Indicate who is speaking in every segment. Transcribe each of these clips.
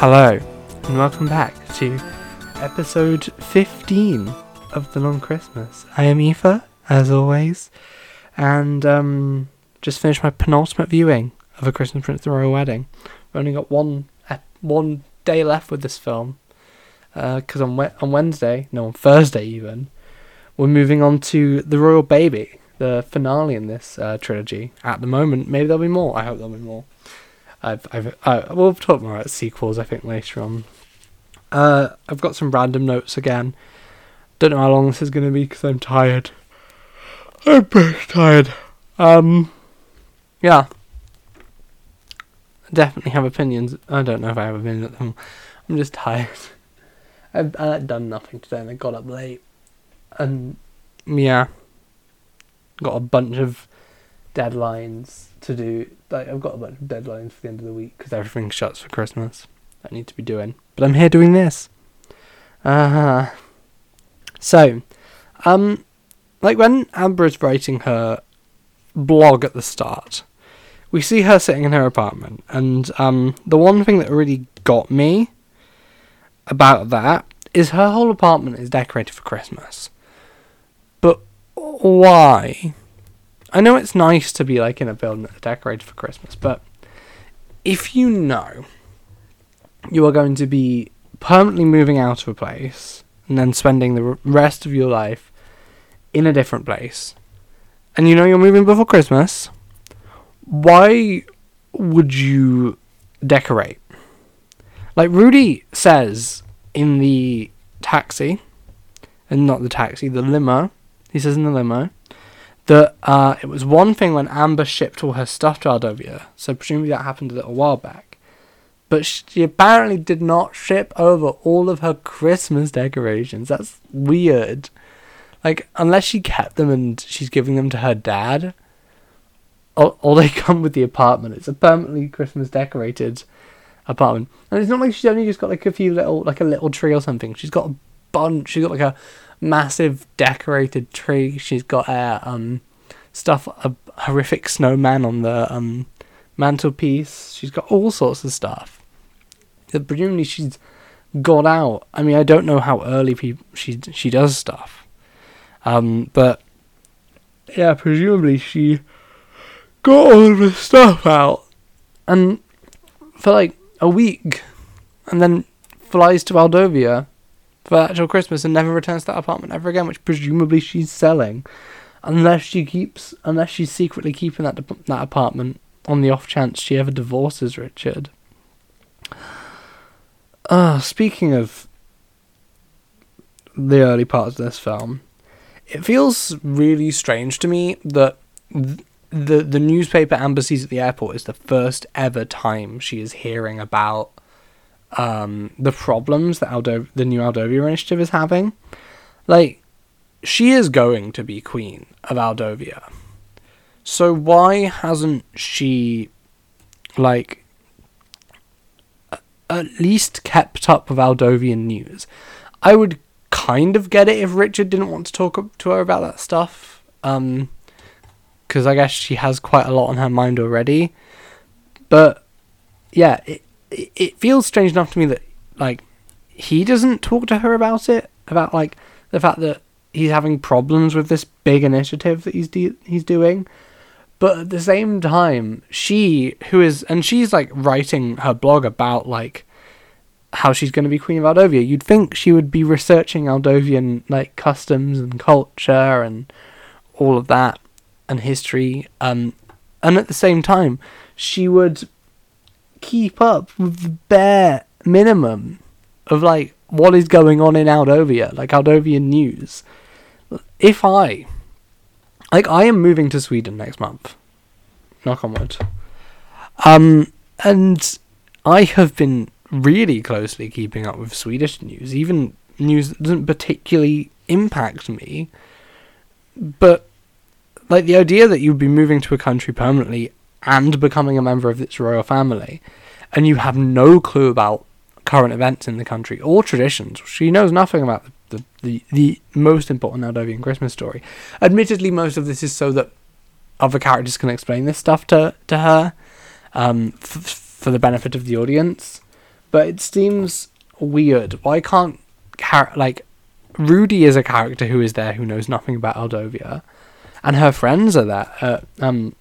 Speaker 1: Hello, and welcome back to episode 15 of The Long Christmas. I am Aoife, as always, and um, just finished my penultimate viewing of A Christmas Prince the Royal Wedding. I've only got one one day left with this film, because on, we- on Wednesday, no, on Thursday even, we're moving on to The Royal Baby, the finale in this uh, trilogy. At the moment, maybe there'll be more. I hope there'll be more. I've, I've, uh, we'll talk more about sequels, I think, later on. Uh, I've got some random notes again. Don't know how long this is going to be because I'm tired. I'm pretty tired. Um, yeah. Definitely have opinions. I don't know if I have opinions at them. I'm just tired. I've, I've done nothing today and I got up late. And, yeah. Got a bunch of deadlines to do. Like I've got a bunch of deadlines for the end of the week because everything shuts for Christmas. I need to be doing, but I'm here doing this. Uh So, um, like when Amber is writing her blog at the start, we see her sitting in her apartment, and um, the one thing that really got me about that is her whole apartment is decorated for Christmas. But why? I know it's nice to be like in a building that's decorated for Christmas, but if you know you are going to be permanently moving out of a place and then spending the rest of your life in a different place, and you know you're moving before Christmas, why would you decorate? Like Rudy says in the taxi, and not the taxi, the limo. He says in the limo that uh, it was one thing when Amber shipped all her stuff to Aldovia, so presumably that happened a little while back. But she apparently did not ship over all of her Christmas decorations. That's weird. Like, unless she kept them and she's giving them to her dad, or, or they come with the apartment. It's a permanently Christmas decorated apartment. And it's not like she's only just got like a few little, like a little tree or something. She's got a bunch. She's got like a massive decorated tree. She's got a um stuff a horrific snowman on the um mantelpiece. She's got all sorts of stuff. That presumably she's got out. I mean, I don't know how early people she she does stuff. Um, but yeah, presumably she got all of the stuff out and for like a week, and then flies to Aldovia for actual Christmas and never returns to that apartment ever again, which presumably she's selling, unless she keeps, unless she's secretly keeping that dep- that apartment on the off chance she ever divorces Richard. Ah, speaking of the early parts of this film, it feels really strange to me that th- the the newspaper Amber at the airport is the first ever time she is hearing about um, the problems that Aldo- the new Aldovia initiative is having. Like, she is going to be queen of Aldovia. So why hasn't she, like, at least kept up with Aldovian news? I would kind of get it if Richard didn't want to talk to her about that stuff. Um, because I guess she has quite a lot on her mind already. But yeah, it, it feels strange enough to me that like he doesn't talk to her about it about like the fact that he's having problems with this big initiative that he's de- he's doing. But at the same time, she who is and she's like writing her blog about like how she's going to be queen of Aldovia. You'd think she would be researching Aldovian like customs and culture and all of that and history. Um, and at the same time, she would keep up with the bare minimum of like what is going on in Aldovia, like Aldovian news. If I, like, I am moving to Sweden next month. Knock on wood. Um, and I have been really closely keeping up with Swedish news, even news that doesn't particularly impact me. But like the idea that you'd be moving to a country permanently and becoming a member of its royal family, and you have no clue about current events in the country or traditions. She knows nothing about the, the, the, most important Aldovian Christmas story. Admittedly, most of this is so that other characters can explain this stuff to, to her um, f- for the benefit of the audience. but it seems weird. Why can't char- like Rudy is a character who is there who knows nothing about Aldovia, and her friends are there. Uh, um,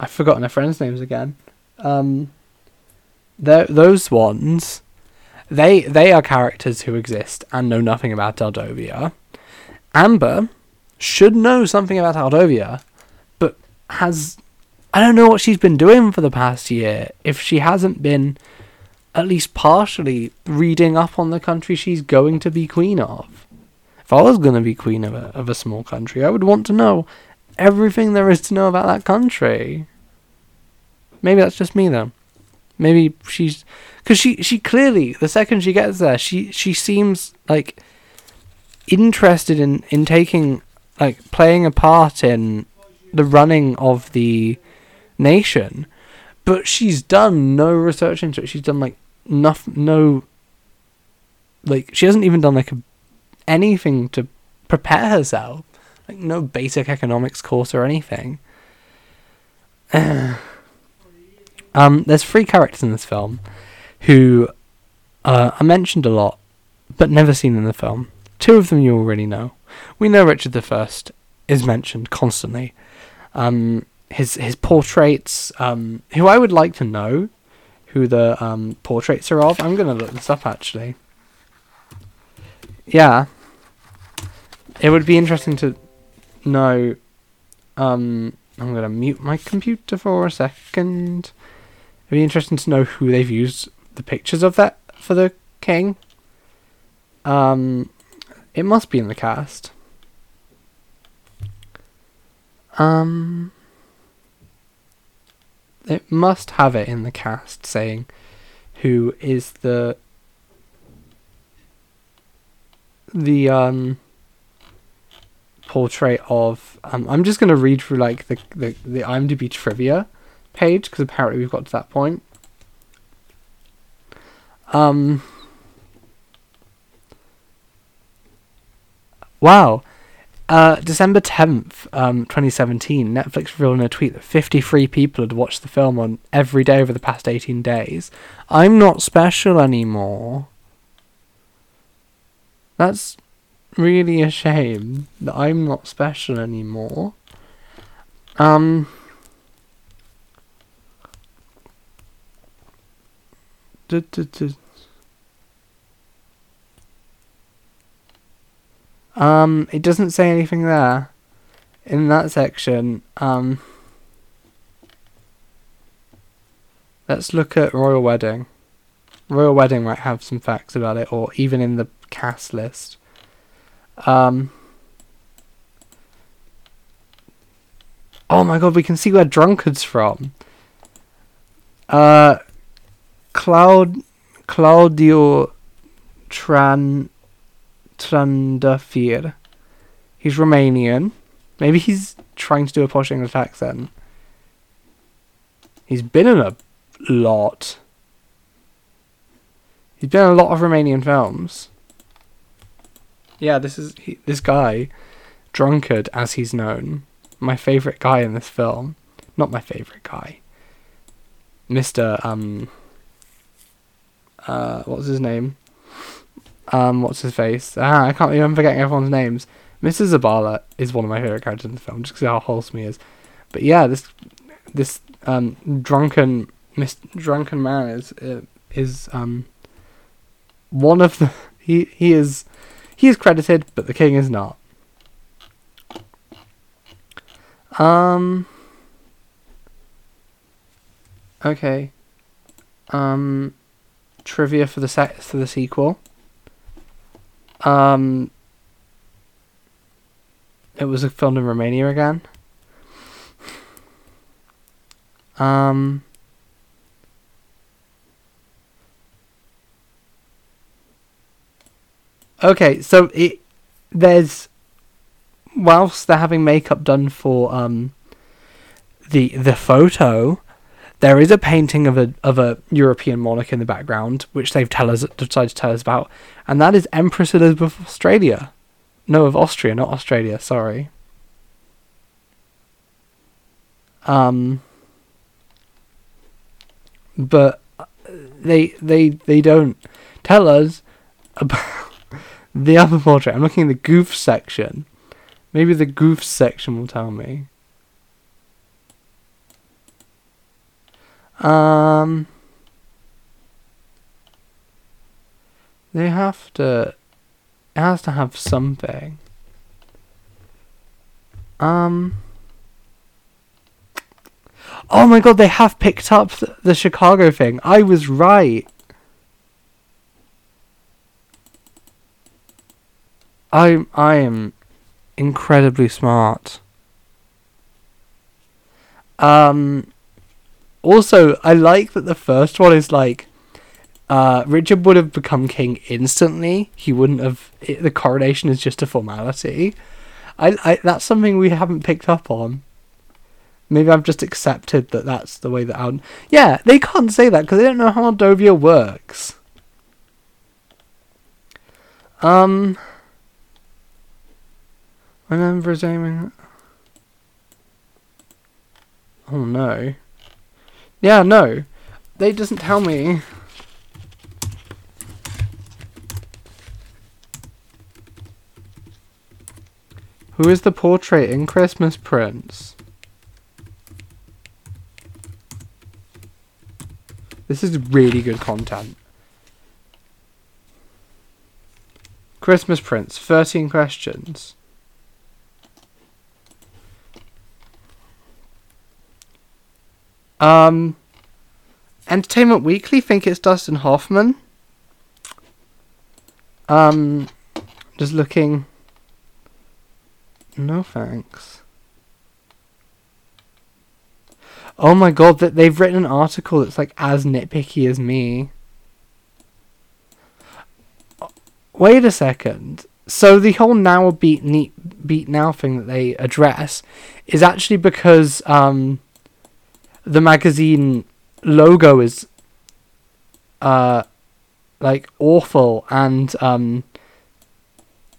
Speaker 1: I've forgotten her friends' names again. Um, those ones, they they are characters who exist and know nothing about Aldovia. Amber should know something about Aldovia, but has I don't know what she's been doing for the past year. If she hasn't been at least partially reading up on the country she's going to be queen of. If I was going to be queen of a, of a small country, I would want to know everything there is to know about that country. Maybe that's just me though. Maybe she's because she she clearly the second she gets there, she she seems like interested in in taking like playing a part in the running of the nation, but she's done no research into it. She's done like nothing, no, like she hasn't even done like a, anything to prepare herself, like no basic economics course or anything. um, there's three characters in this film who uh, are mentioned a lot, but never seen in the film. Two of them you already know. We know Richard I is mentioned constantly. Um, his his portraits, um, who I would like to know, who the um, portraits are of. I'm gonna look this up actually. Yeah, it would be interesting to know. Um, I'm gonna mute my computer for a second. It'd be interesting to know who they've used the pictures of that for the king. Um, it must be in the cast. Um, it must have it in the cast saying who is the the um portrait of um, I'm just gonna read through like the the, the IMDb trivia page because apparently we've got to that point. Um. Wow. Uh, December 10th, um, 2017, Netflix revealed in a tweet that 53 people had watched the film on every day over the past 18 days. I'm not special anymore. That's really a shame that I'm not special anymore. Um. Um, it doesn't say anything there in that section. Um, let's look at Royal Wedding. Royal Wedding might have some facts about it, or even in the cast list. Um, oh my god, we can see where Drunkard's from. Uh, Cloud, Claudio Tran Trandafir. He's Romanian. Maybe he's trying to do a posh English accent. He's been in a lot. He's been in a lot of Romanian films. Yeah, this is he, this guy, drunkard as he's known, my favorite guy in this film. Not my favorite guy. Mister um. Uh, what's his name? um, what's his face? Ah, I can't. I'm forgetting everyone's names. Mrs. Zabala is one of my favorite characters in the film, just because how wholesome he is. But yeah, this this um, drunken mis- drunken man is uh, is um, one of the he he is he is credited, but the king is not. Um. Okay. Um, trivia for the se- for the sequel. Um, it was filmed in Romania again. Um, okay, so it there's whilst they're having makeup done for um the the photo, there is a painting of a of a European monarch in the background, which they've tell us decided to tell us about, and that is Empress Elizabeth of Australia. No, of Austria, not Australia. Sorry. Um. But they they they don't tell us about the other portrait. I'm looking in the goof section. Maybe the goof section will tell me. Um, they have to. It has to have something. Um. Oh my god, they have picked up the, Chicago thing. I was right. I I am incredibly smart. Um also I like that the first one is like uh Richard would have become king instantly. He wouldn't have it, the coronation is just a formality. I, I that's something we haven't picked up on. Maybe I've just accepted that that's the way that Al- Yeah, they can't say that because they don't know how Aldovia works. Um Remember aiming. Oh no. Yeah, no. They doesn't tell me. Who is the portrait in Christmas Prince? This is really good content. Christmas Prince, 13 questions. Um, Entertainment Weekly think it's Dustin Hoffman. Um, just looking. No thanks. Oh my god, that they've written an article that's like as nitpicky as me. Wait a second. So the whole now beat neat beat now thing that they address is actually because um the magazine logo is uh like awful and um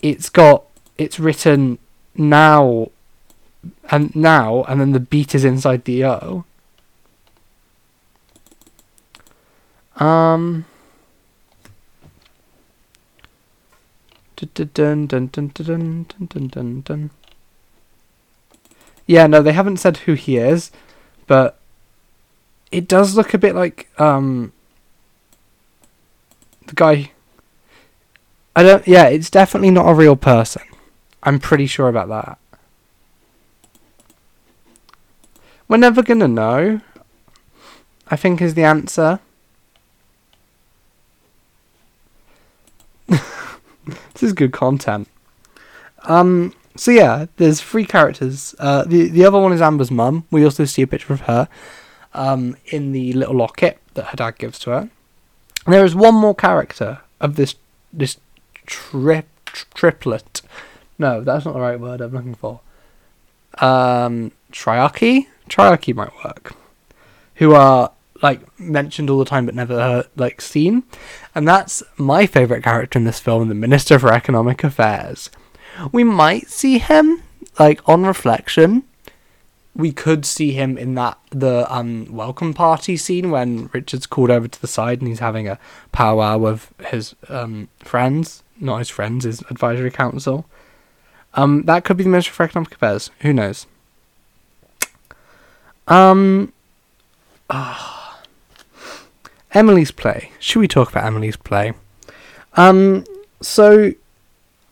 Speaker 1: it's got it's written now and now and then the beat is inside the O. Um Yeah, no, they haven't said who he is, but it does look a bit like um the guy I don't yeah, it's definitely not a real person. I'm pretty sure about that. We're never gonna know. I think is the answer. this is good content. Um so yeah, there's three characters. Uh the the other one is Amber's mum. We also see a picture of her um, in the little locket that her dad gives to her. And there is one more character of this this trip triplet. No, that's not the right word I'm looking for. Um, triarchy. Triarchy might work. Who are like mentioned all the time but never heard, like seen, and that's my favorite character in this film, the Minister for Economic Affairs. We might see him like on reflection we could see him in that the um welcome party scene when Richard's called over to the side and he's having a powwow with his um friends, not his friends, his advisory council. Um, that could be the Minister for Economic Affairs. Who knows? Um, ah, Emily's play. Should we talk about Emily's play? Um, so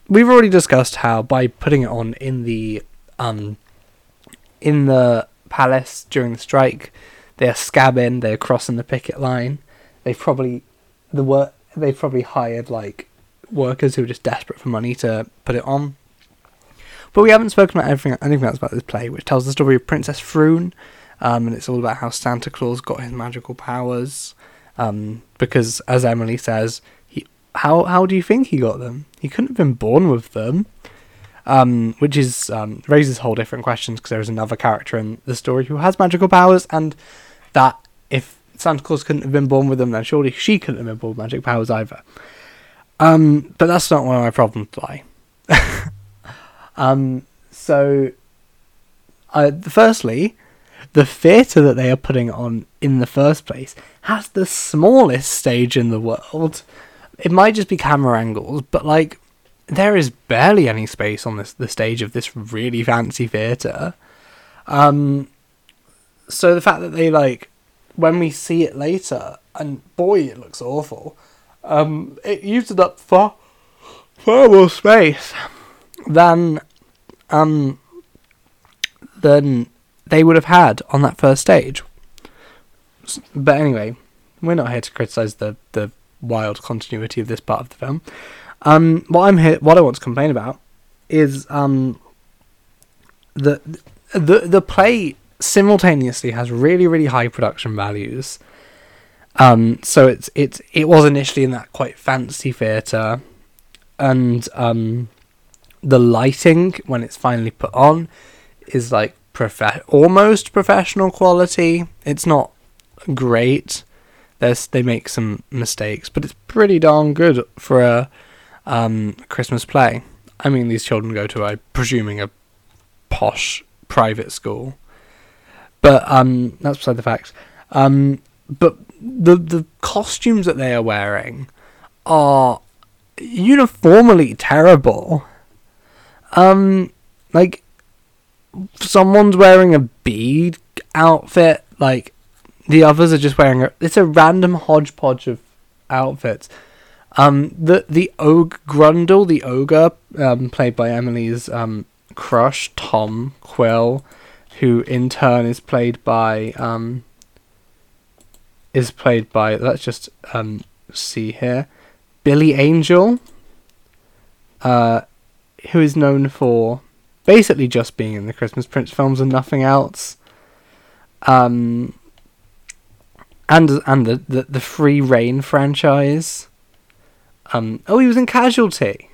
Speaker 1: we've already discussed how by putting it on in the um in the palace during the strike. They are scabbing. They're crossing the picket line. They've probably the work. They've probably hired like workers who are just desperate for money to put it on. But we haven't spoken about everything, anything else about this play, which tells the story of Princess Froon, um, and it's all about how Santa Claus got his magical powers. Um, because, as Emily says, he how how do you think he got them? He couldn't have been born with them um, which is um, raises whole different questions because there is another character in the story who has magical powers, and that if Santa Claus couldn't have been born with them, then surely she couldn't have been born with magic powers either. Um, but that's not where my problems lie. um, so, uh, firstly, the theatre that they are putting on in the first place has the smallest stage in the world. It might just be camera angles, but like there is barely any space on this the stage of this really fancy theatre. Um, so the fact that they like when we see it later, and boy, it looks awful. Um, it used up far far more space than um than they would have had on that first stage. But anyway, we're not here to criticize the the wild continuity of this part of the film. Um, what I'm here, what I want to complain about is um the the the play simultaneously has really really high production values. Um, so it's it's it was initially in that quite fancy theatre, and um, the lighting when it's finally put on is like prof- almost professional quality. It's not great. There's they make some mistakes, but it's pretty darn good for a um, Christmas play. I mean, these children go to, I'm presuming, a posh private school. But um, that's beside the fact. Um, but the the costumes that they are wearing are uniformly terrible. Um, like someone's wearing a bead outfit, like the others are just wearing a. It's a random hodgepodge of outfits. Um, the the ogre Grundle, the ogre, um, played by Emily's um crush Tom Quill, who in turn is played by um. Is played by let's just um see here, Billy Angel. Uh, who is known for basically just being in the Christmas Prince films and nothing else. Um, and and the, the, the Free Reign franchise. Um, oh, he was in Casualty.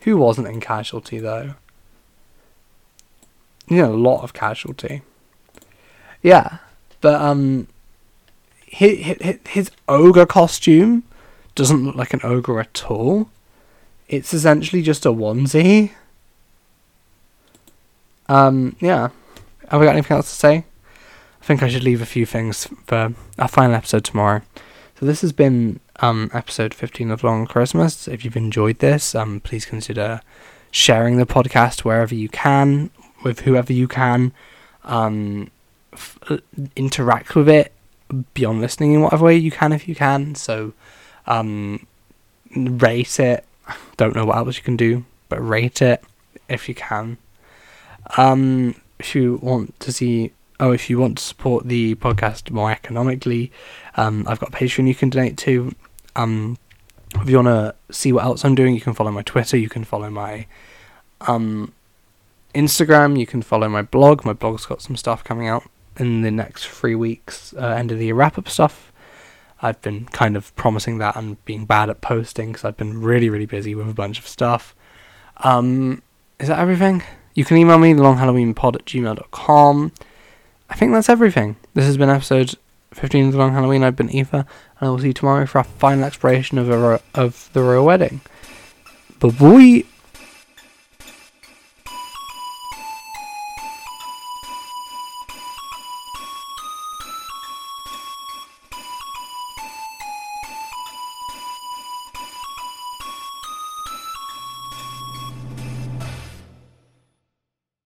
Speaker 1: Who wasn't in Casualty though? You know, a lot of Casualty. Yeah, but um, his, his, his ogre costume doesn't look like an ogre at all. It's essentially just a onesie. Um, yeah. Have we got anything else to say? I think I should leave a few things for our final episode tomorrow. So this has been um, episode 15 of Long Christmas. If you've enjoyed this, um, please consider sharing the podcast wherever you can, with whoever you can. Um, f- interact with it beyond listening in whatever way you can if you can. So, um, rate it. Don't know what else you can do, but rate it if you can. Um, if you want to see, oh, if you want to support the podcast more economically, um, I've got a Patreon you can donate to. Um, if you want to see what else I'm doing, you can follow my Twitter, you can follow my um, Instagram, you can follow my blog. My blog's got some stuff coming out in the next three weeks, uh, end of the year wrap up stuff. I've been kind of promising that and being bad at posting because I've been really, really busy with a bunch of stuff. Um, is that everything? You can email me, longhalloweenpod at gmail.com. I think that's everything. This has been episode 15 of The Long Halloween. I've been Aoife, and I will see you tomorrow for our final exploration of, a ro- of the royal wedding. Bye bye.